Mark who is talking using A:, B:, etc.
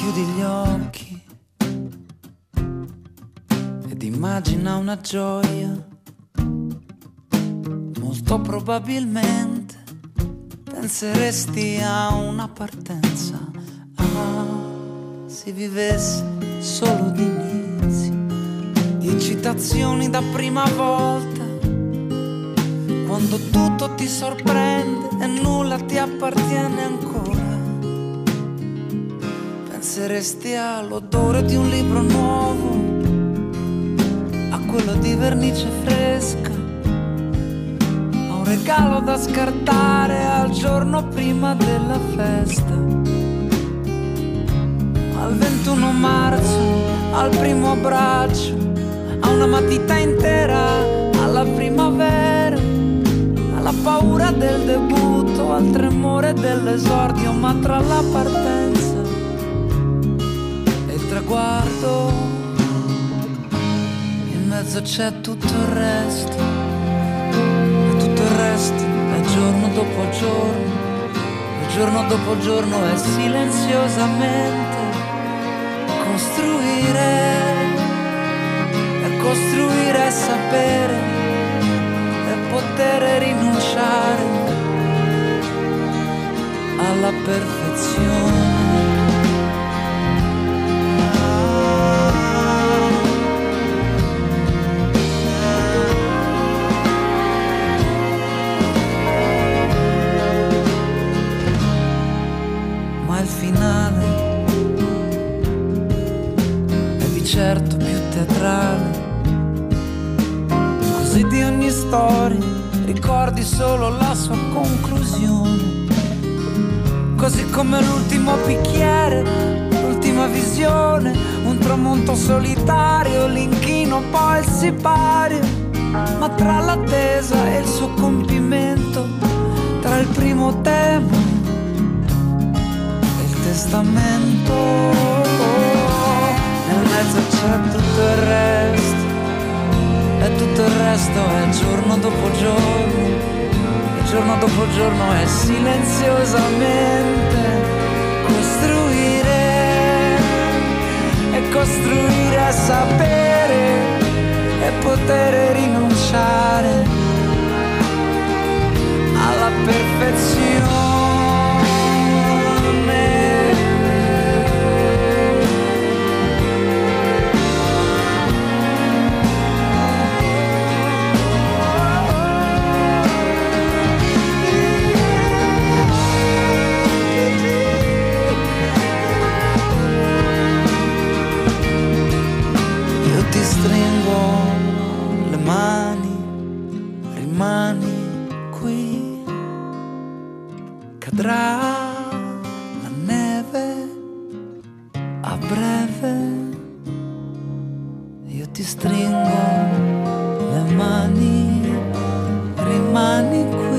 A: chiudi gli occhi ed immagina una gioia. Molto probabilmente penseresti a una partenza. Ah, si vivesse solo di inizi, di citazioni da prima volta. Quando tutto ti sorprende e nulla ti appartiene ancora penseresti all'odore di un libro nuovo, a quello di vernice fresca, a un regalo da scartare al giorno prima della festa. Al 21 marzo, al primo abbraccio, a una matita intera, alla primavera, alla paura del debutto, al tremore dell'esordio, ma tra la partenza traguardo, in mezzo c'è tutto il resto, e tutto il resto è giorno dopo giorno, e giorno dopo giorno è silenziosamente costruire, e costruire è sapere, e poter rinunciare alla perfezione. Storia ricordi solo la sua conclusione. Così come l'ultimo bicchiere, l'ultima visione, un tramonto solitario, l'inchino poi il sipario. Ma tra l'attesa e il suo compimento, tra il primo tema e il testamento nel mezzo c'è tutto il resto, tutto il resto è giorno dopo giorno, e giorno dopo giorno è silenziosamente costruire, e costruire a sapere, cadrà la neve a breve. Io ti stringo le mani, rimani qui.